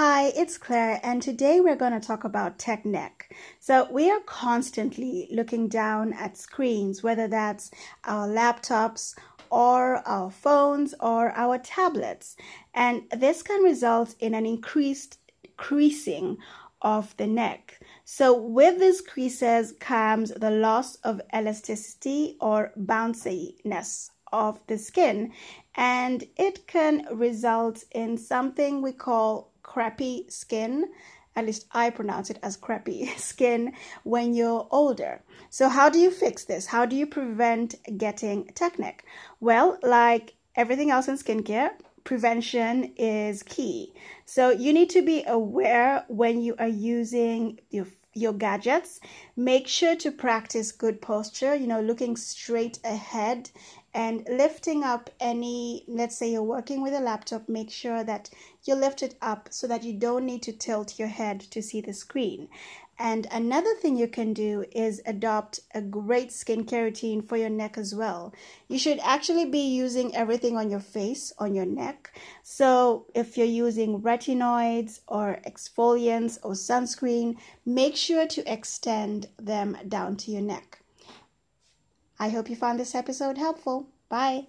Hi, it's Claire, and today we're going to talk about tech neck. So, we are constantly looking down at screens, whether that's our laptops or our phones or our tablets, and this can result in an increased creasing of the neck. So, with these creases comes the loss of elasticity or bounciness of the skin, and it can result in something we call crappy skin. At least I pronounce it as crappy skin when you're older. So, how do you fix this? How do you prevent getting tech neck? Well, like everything else in skincare, prevention is key. So, you need to be aware when you are using your your gadgets. Make sure to practice good posture, you know, looking straight ahead and lifting up any, let's say you're working with a laptop, make sure that you lift it up so that you don't need to tilt your head to see the screen. And another thing you can do is adopt a great skincare routine for your neck as well. You should actually be using everything on your face, on your neck. So if you're using retinoids or exfoliants or sunscreen, make sure to extend them down to your neck. I hope you found this episode helpful. Bye.